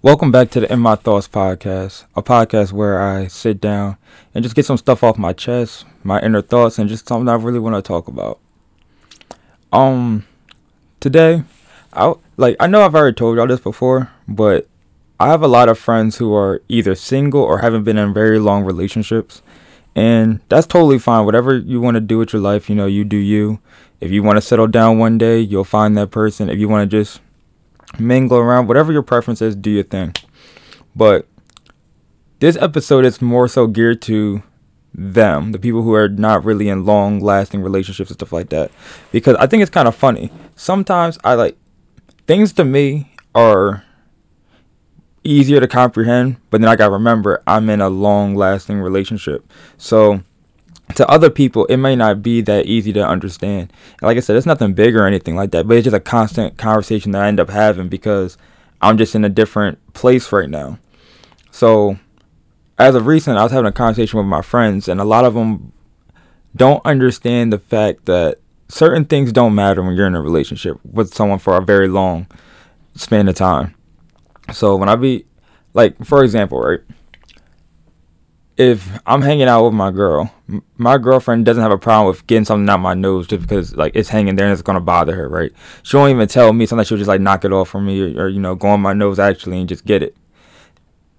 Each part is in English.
Welcome back to the In My Thoughts podcast, a podcast where I sit down and just get some stuff off my chest, my inner thoughts, and just something I really want to talk about. Um, today, I like I know I've already told y'all this before, but I have a lot of friends who are either single or haven't been in very long relationships, and that's totally fine. Whatever you want to do with your life, you know, you do you. If you want to settle down one day, you'll find that person. If you want to just mingle around, whatever your preference is, do your thing. But this episode is more so geared to them, the people who are not really in long lasting relationships and stuff like that. Because I think it's kind of funny. Sometimes I like things to me are easier to comprehend, but then I gotta remember I'm in a long lasting relationship. So to other people, it may not be that easy to understand. And like I said, it's nothing big or anything like that, but it's just a constant conversation that I end up having because I'm just in a different place right now. So, as of recent, I was having a conversation with my friends, and a lot of them don't understand the fact that certain things don't matter when you're in a relationship with someone for a very long span of time. So, when I be like, for example, right? If I'm hanging out with my girl, my girlfriend doesn't have a problem with getting something out my nose just because like it's hanging there and it's gonna bother her, right? She won't even tell me. Sometimes she'll just like knock it off from me or, or you know go on my nose actually and just get it.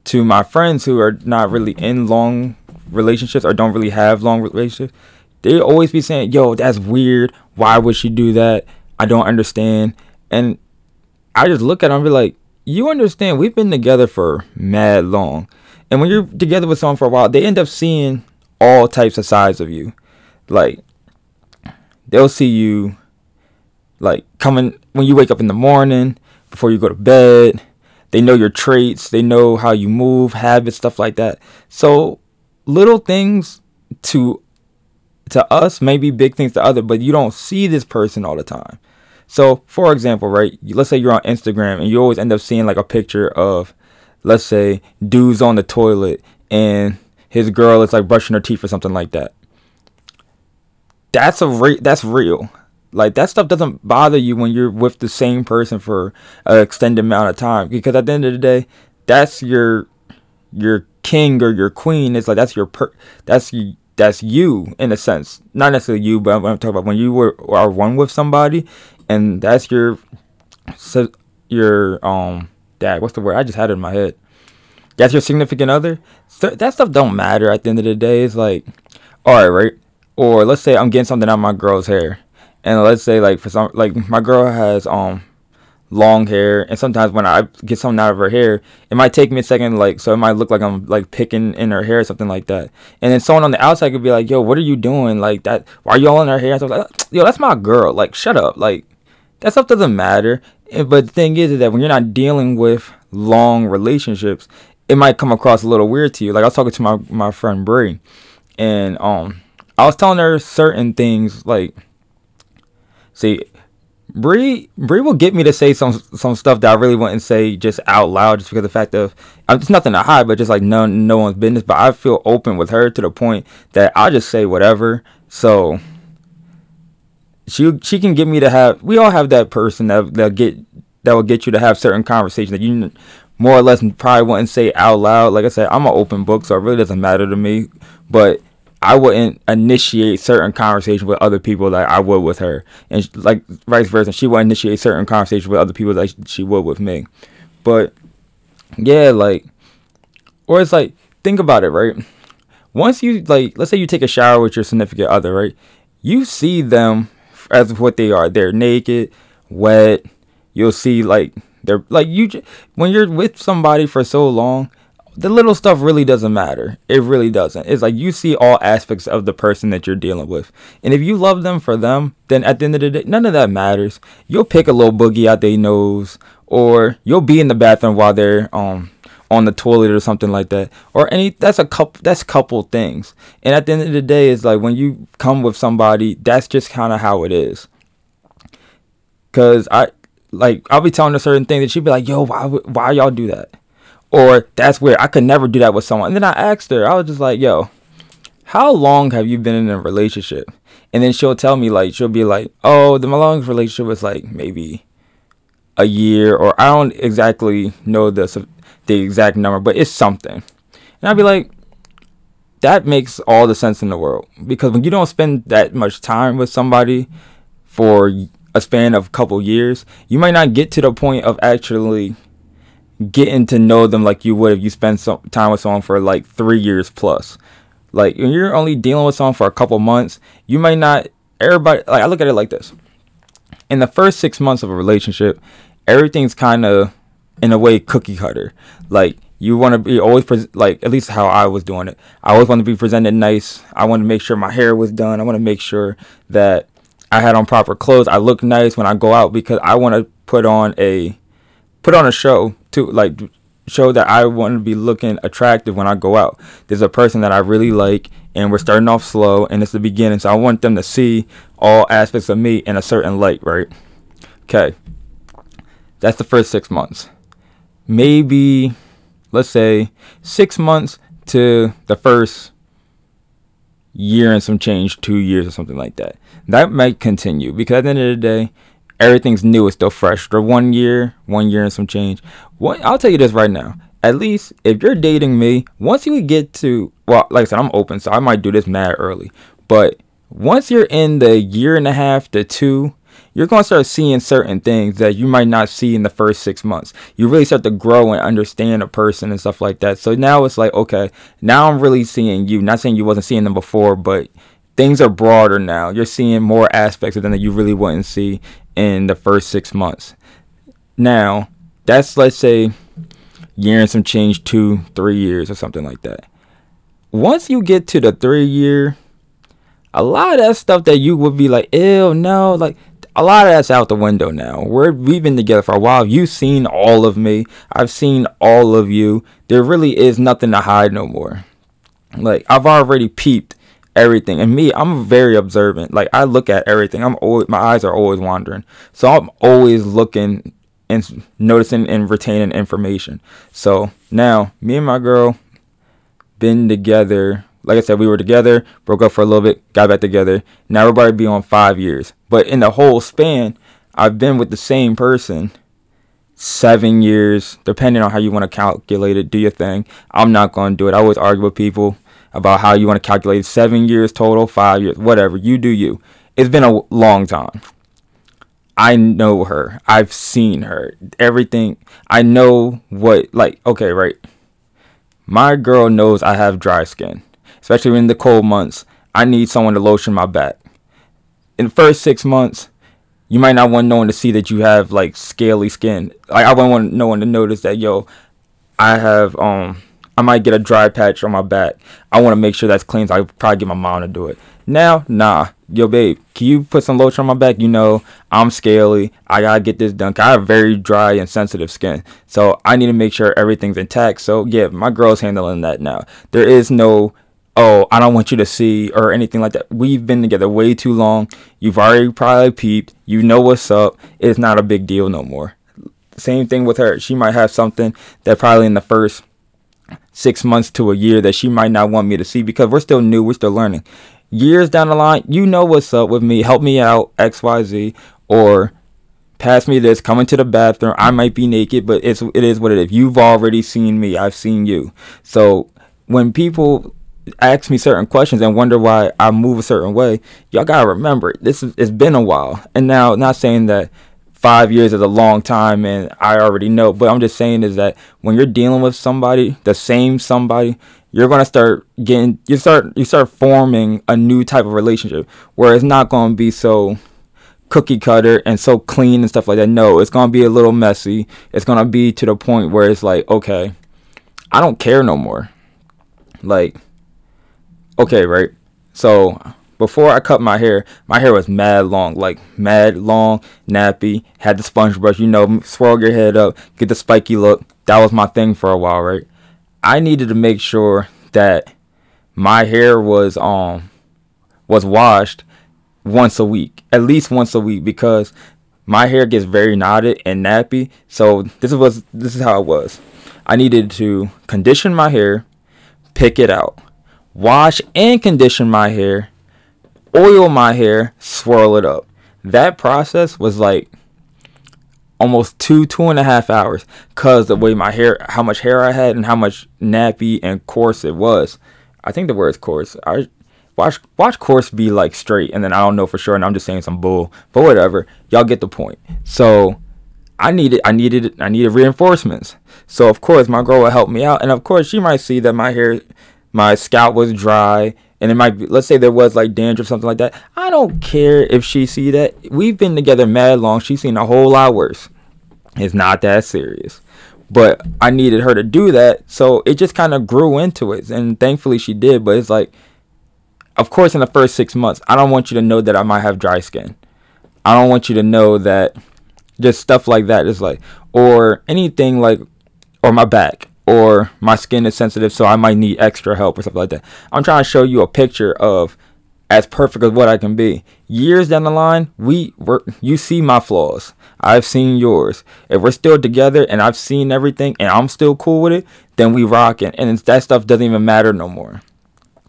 To my friends who are not really in long relationships or don't really have long relationships, they always be saying, "Yo, that's weird. Why would she do that? I don't understand." And I just look at them and be like, "You understand? We've been together for mad long." And when you're together with someone for a while, they end up seeing all types of sides of you. Like they'll see you like coming when you wake up in the morning, before you go to bed. They know your traits, they know how you move, habits, stuff like that. So little things to to us may be big things to other, but you don't see this person all the time. So, for example, right? Let's say you're on Instagram and you always end up seeing like a picture of let's say dude's on the toilet and his girl is like brushing her teeth or something like that. That's a re- that's real. Like that stuff doesn't bother you when you're with the same person for an extended amount of time because at the end of the day, that's your your king or your queen. It's like that's your per that's you that's you in a sense. Not necessarily you, but I'm, I'm talking about when you were are one with somebody, and that's your your um dad. What's the word? I just had it in my head. That's your significant other. So that stuff don't matter at the end of the day. It's like, all right, right? Or let's say I'm getting something out of my girl's hair, and let's say like for some like my girl has um long hair, and sometimes when I get something out of her hair, it might take me a second, like so it might look like I'm like picking in her hair or something like that. And then someone on the outside could be like, "Yo, what are you doing? Like that? Why are you all in her hair?" So like, "Yo, that's my girl. Like, shut up. Like, that stuff doesn't matter." But the thing is, is that when you're not dealing with long relationships, it might come across a little weird to you. Like I was talking to my my friend Brie, and um, I was telling her certain things. Like, see, Brie Brie will get me to say some some stuff that I really wouldn't say just out loud, just because of the fact of it's nothing to hide, but just like no no one's business. But I feel open with her to the point that I'll just say whatever. So she she can get me to have. We all have that person that that get that will get you to have certain conversations that you more or less probably wouldn't say out loud. Like I said, I'm an open book, so it really doesn't matter to me. But I wouldn't initiate certain conversations with other people like I would with her, and like vice versa. She would initiate certain conversations with other people like she would with me. But yeah, like, or it's like think about it, right? Once you like, let's say you take a shower with your significant other, right? You see them as of what they are. They're naked, wet. You'll see like they're like you when you're with somebody for so long, the little stuff really doesn't matter. It really doesn't. It's like you see all aspects of the person that you're dealing with. And if you love them for them, then at the end of the day, none of that matters. You'll pick a little boogie out their nose or you'll be in the bathroom while they're um on the toilet or something like that or any that's a couple that's couple things. And at the end of the day it's like when you come with somebody that's just kind of how it is. Because i like i'll be telling her certain things and she'd be like yo why why y'all do that? Or that's weird. I could never do that with someone. And then i asked her i was just like yo how long have you been in a relationship? And then she'll tell me like she'll be like oh the my longest relationship was like maybe a year or i don't exactly know the the exact number, but it's something. And I'd be like, that makes all the sense in the world because when you don't spend that much time with somebody for a span of a couple years, you might not get to the point of actually getting to know them like you would if you spend some time with someone for like three years plus. Like when you're only dealing with someone for a couple months, you might not. Everybody like I look at it like this. In the first six months of a relationship, everything's kind of in a way cookie cutter. Like you want to be always pre- like at least how I was doing it. I always want to be presented nice. I want to make sure my hair was done. I want to make sure that I had on proper clothes. I look nice when I go out because I want to put on a put on a show to like show that I want to be looking attractive when I go out. There's a person that I really like and we're starting off slow and it's the beginning. So I want them to see all aspects of me in a certain light, right? Okay. That's the first 6 months. Maybe let's say 6 months to the first year and some change, 2 years or something like that that might continue because at the end of the day, everything's new. It's still fresh. For one year, one year and some change. What I'll tell you this right now. At least if you're dating me, once you get to well, like I said, I'm open, so I might do this mad early. But once you're in the year and a half to two, you're going to start seeing certain things that you might not see in the first six months. You really start to grow and understand a person and stuff like that. So now it's like, okay, now I'm really seeing you. Not saying you wasn't seeing them before, but things are broader now. You're seeing more aspects of them that you really wouldn't see in the first six months. Now, that's let's say year and some change, two, three years or something like that. Once you get to the three year, a lot of that stuff that you would be like, ew, no, like a lot of that's out the window now. We're we've been together for a while. You've seen all of me. I've seen all of you. There really is nothing to hide no more. Like I've already peeped everything. And me, I'm very observant. Like I look at everything. I'm always my eyes are always wandering. So I'm always looking and noticing and retaining information. So now me and my girl been together. Like I said, we were together, broke up for a little bit, got back together. Now we're about to be on five years. But in the whole span, I've been with the same person seven years, depending on how you want to calculate it. Do your thing. I'm not going to do it. I always argue with people about how you want to calculate seven years total, five years, whatever. You do you. It's been a long time. I know her. I've seen her. Everything. I know what, like, okay, right. My girl knows I have dry skin, especially in the cold months. I need someone to lotion my back. In the first six months, you might not want no one to see that you have like scaly skin. Like I wouldn't want no one to notice that yo, I have um I might get a dry patch on my back. I want to make sure that's clean. So I probably get my mom to do it. Now, nah, yo, babe, can you put some lotion on my back? You know, I'm scaly. I gotta get this done. I have very dry and sensitive skin, so I need to make sure everything's intact. So yeah, my girl's handling that now. There is no oh, I don't want you to see or anything like that. We've been together way too long. You've already probably peeped. You know what's up. It's not a big deal no more. Same thing with her. She might have something that probably in the first six months to a year that she might not want me to see because we're still new, we're still learning. Years down the line, you know what's up with me. Help me out, XYZ, or pass me this, come into the bathroom. I might be naked, but it's it is what it is. You've already seen me. I've seen you. So when people ask me certain questions and wonder why I move a certain way, y'all gotta remember this is it's been a while. And now not saying that five years is a long time and I already know. But I'm just saying is that when you're dealing with somebody, the same somebody, you're gonna start getting you start you start forming a new type of relationship where it's not gonna be so cookie cutter and so clean and stuff like that. No, it's gonna be a little messy. It's gonna be to the point where it's like, okay, I don't care no more. Like, okay, right? So before I cut my hair, my hair was mad long, like mad long, nappy. Had the sponge brush, you know, swirl your head up, get the spiky look. That was my thing for a while, right? I needed to make sure that my hair was um was washed once a week, at least once a week, because my hair gets very knotted and nappy. So this was this is how it was. I needed to condition my hair, pick it out, wash and condition my hair, oil my hair, swirl it up. That process was like almost two, two and a half hours because the way my hair, how much hair I had and how much nappy and coarse it was. I think the word is coarse. I watch watch coarse be like straight, and then I don't know for sure, and I'm just saying some bull, but whatever. Y'all get the point. So I needed, I needed, I needed reinforcements. So of course my girl will help me out, and of course she might see that my hair, my scalp was dry, and it might be, let's say there was like dandruff something like that. I don't care if she see that. We've been together mad long. She's seen a whole lot worse. It's not that serious. But i needed her to do that so it just kind of grew into it and thankfully she did but it's like of course in the first six months i don't want you to know that i might have dry skin. I don't want you to know that just stuff like that is like or anything like or my back or my skin is sensitive, so I might need extra help or something like that. I'm trying to show you a picture of as perfect as what I can be. Years down the line, we were you see my flaws. I've seen yours. If we're still together and I've seen everything and I'm still cool with it, then we rocking. And that stuff doesn't even matter no more.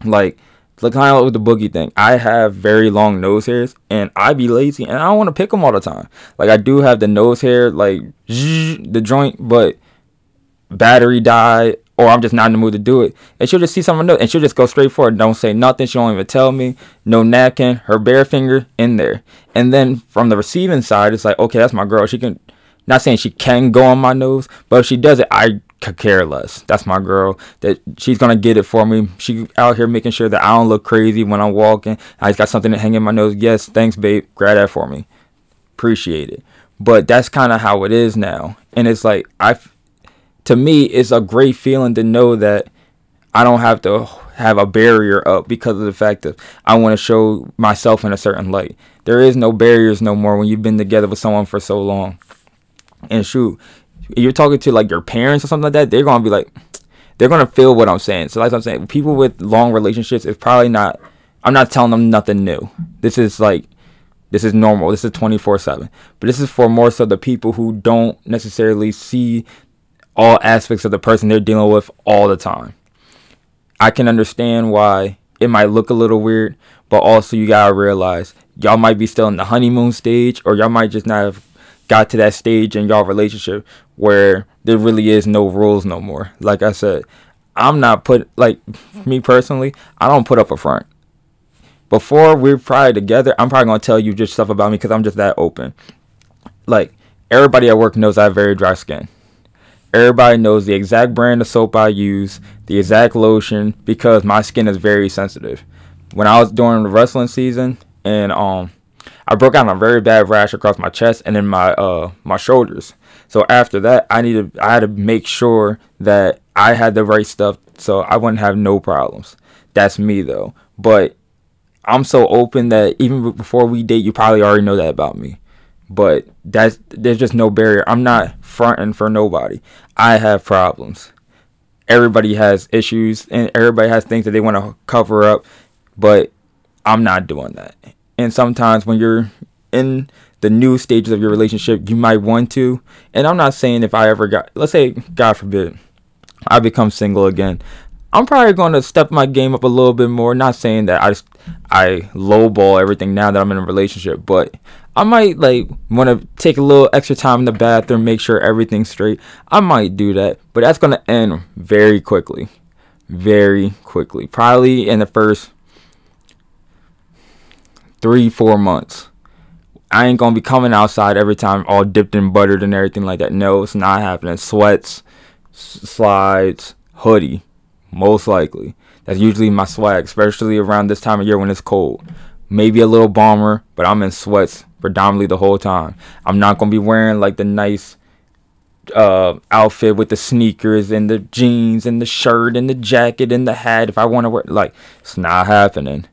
Like look kind of with the boogie thing. I have very long nose hairs and I be lazy and I don't want to pick them all the time. Like I do have the nose hair, like the joint, but battery died or I'm just not in the mood to do it. And she'll just see someone new and she'll just go straight for it. Don't say nothing. She won't even tell me. No napkin. Her bare finger in there. And then from the receiving side, it's like, okay, that's my girl. She can, not saying she can go on my nose, but if she does it, I could care less. That's my girl. That she's gonna get it for me. She out here making sure that I don't look crazy when I'm walking. I just got something to hang in my nose. Yes, thanks, babe. Grab that for me. Appreciate it. But that's kind of how it is now. And it's like I to me, it's a great feeling to know that I don't have to have a barrier up because of the fact that I want to show myself in a certain light. There is no barriers no more when you've been together with someone for so long. And shoot, you're talking to like your parents or something like that, they're gonna be like, they're gonna feel what I'm saying. So like I'm saying, people with long relationships it's probably not. I'm not telling them nothing new. This is like, this is normal. This is 24 seven. But this is for more so the people who don't necessarily see all aspects of the person they're dealing with all the time. I can understand why it might look a little weird, but also you gotta realize y'all might be still in the honeymoon stage, or y'all might just not have got to that stage in y'all relationship where there really is no rules no more. Like I said, I'm not put like me personally, I don't put up a front. Before we're probably together, I'm probably gonna tell you just stuff about me because I'm just that open. Like everybody at work knows I have very dry skin. Everybody knows the exact brand of soap I use, the exact lotion, because my skin is very sensitive. When I was during the wrestling season, and um, I broke out a very bad rash across my chest and in my uh my shoulders. So after that, I needed I had to make sure that I had the right stuff so I wouldn't have no problems. That's me though. But I'm so open that even before we date, you probably already know that about me but that's there's just no barrier. I'm not fronting for nobody. I have problems. Everybody has issues and everybody has things that they want to cover up, but I'm not doing that. And sometimes when you're in the new stages of your relationship, you might want to. And I'm not saying if I ever got, let's say, God forbid, I become single again. I'm probably going to step my game up a little bit more. Not saying that I just, I lowball everything now that I'm in a relationship, but I might like want to take a little extra time in the bathroom, make sure everything's straight. I might do that, but that's going to end very quickly. Very quickly. Probably in the first three, four months. I ain't going to be coming outside every time all dipped in buttered and everything like that. No, it's not happening. Sweats, slides, hoodie, most likely. That's usually my swag, especially around this time of year when it's cold. Maybe a little bomber, but I'm in sweats predominantly the whole time. I'm not gonna be wearing like the nice uh, outfit with the sneakers and the jeans and the shirt and the jacket and the hat. If I want to wear, like, it's not happening.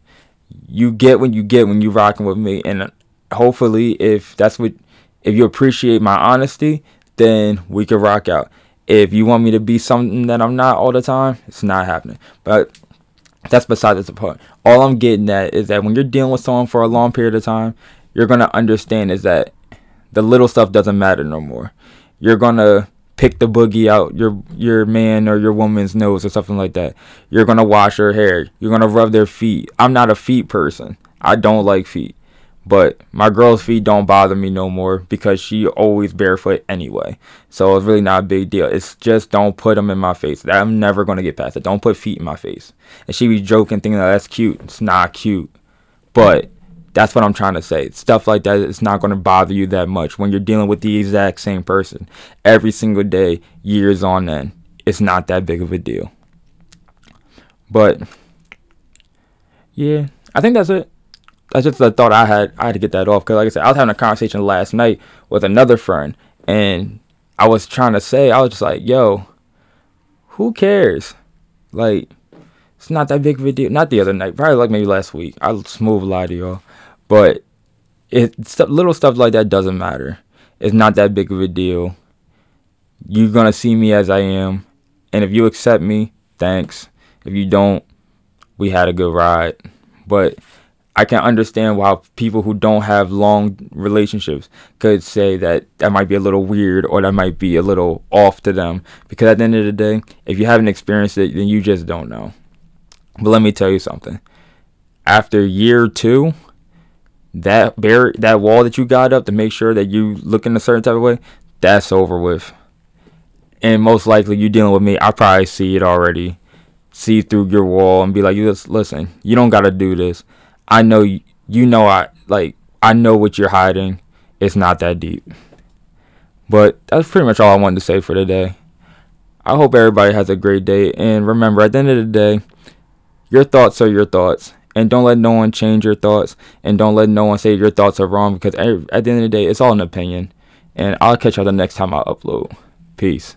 You get when you get when you rocking with me, and hopefully, if that's what, if you appreciate my honesty, then we can rock out. If you want me to be something that I'm not all the time, it's not happening. But that's besides the point. All I'm getting at is that when you're dealing with someone for a long period of time, you're gonna understand is that the little stuff doesn't matter no more. You're gonna pick the boogie out your your man or your woman's nose or something like that. You're gonna wash her hair. You're gonna rub their feet. I'm not a feet person. I don't like feet. But my girl's feet don't bother me no more because she always barefoot anyway. So it's really not a big deal. It's just don't put them in my face. I'm never gonna get past it. Don't put feet in my face. And she be joking, thinking that that's cute. It's not cute. But that's what I'm trying to say. Stuff like that is not going to bother you that much when you're dealing with the exact same person every single day, years on end. It's not that big of a deal. But yeah, I think that's it. That's just the thought I had. I had to get that off because, like I said, I was having a conversation last night with another friend, and I was trying to say, I was just like, "Yo, who cares? Like, it's not that big of a deal." Not the other night, probably like maybe last week. I'll smooth lie to y'all. But it little stuff like that doesn't matter. It's not that big of a deal. You're gonna see me as I am, and if you accept me, thanks. If you don't, we had a good ride. But I can understand why people who don't have long relationships could say that that might be a little weird or that might be a little off to them. Because at the end of the day, if you haven't experienced it, then you just don't know. But let me tell you something. After year two, that bar- that wall that you got up to make sure that you look in a certain type of way, that's over with. And most likely you dealing with me, I probably see it already. See through your wall and be like, listen, you don't gotta do this. I know you, you know I like I know what you're hiding. It's not that deep. But that's pretty much all I wanted to say for today. I hope everybody has a great day and remember at the end of the day, your thoughts are your thoughts and don't let no one change your thoughts. And don't let no one say your thoughts are wrong because at the end of the day it's all an opinion. And i'll catch y'all the next time i upload. Peace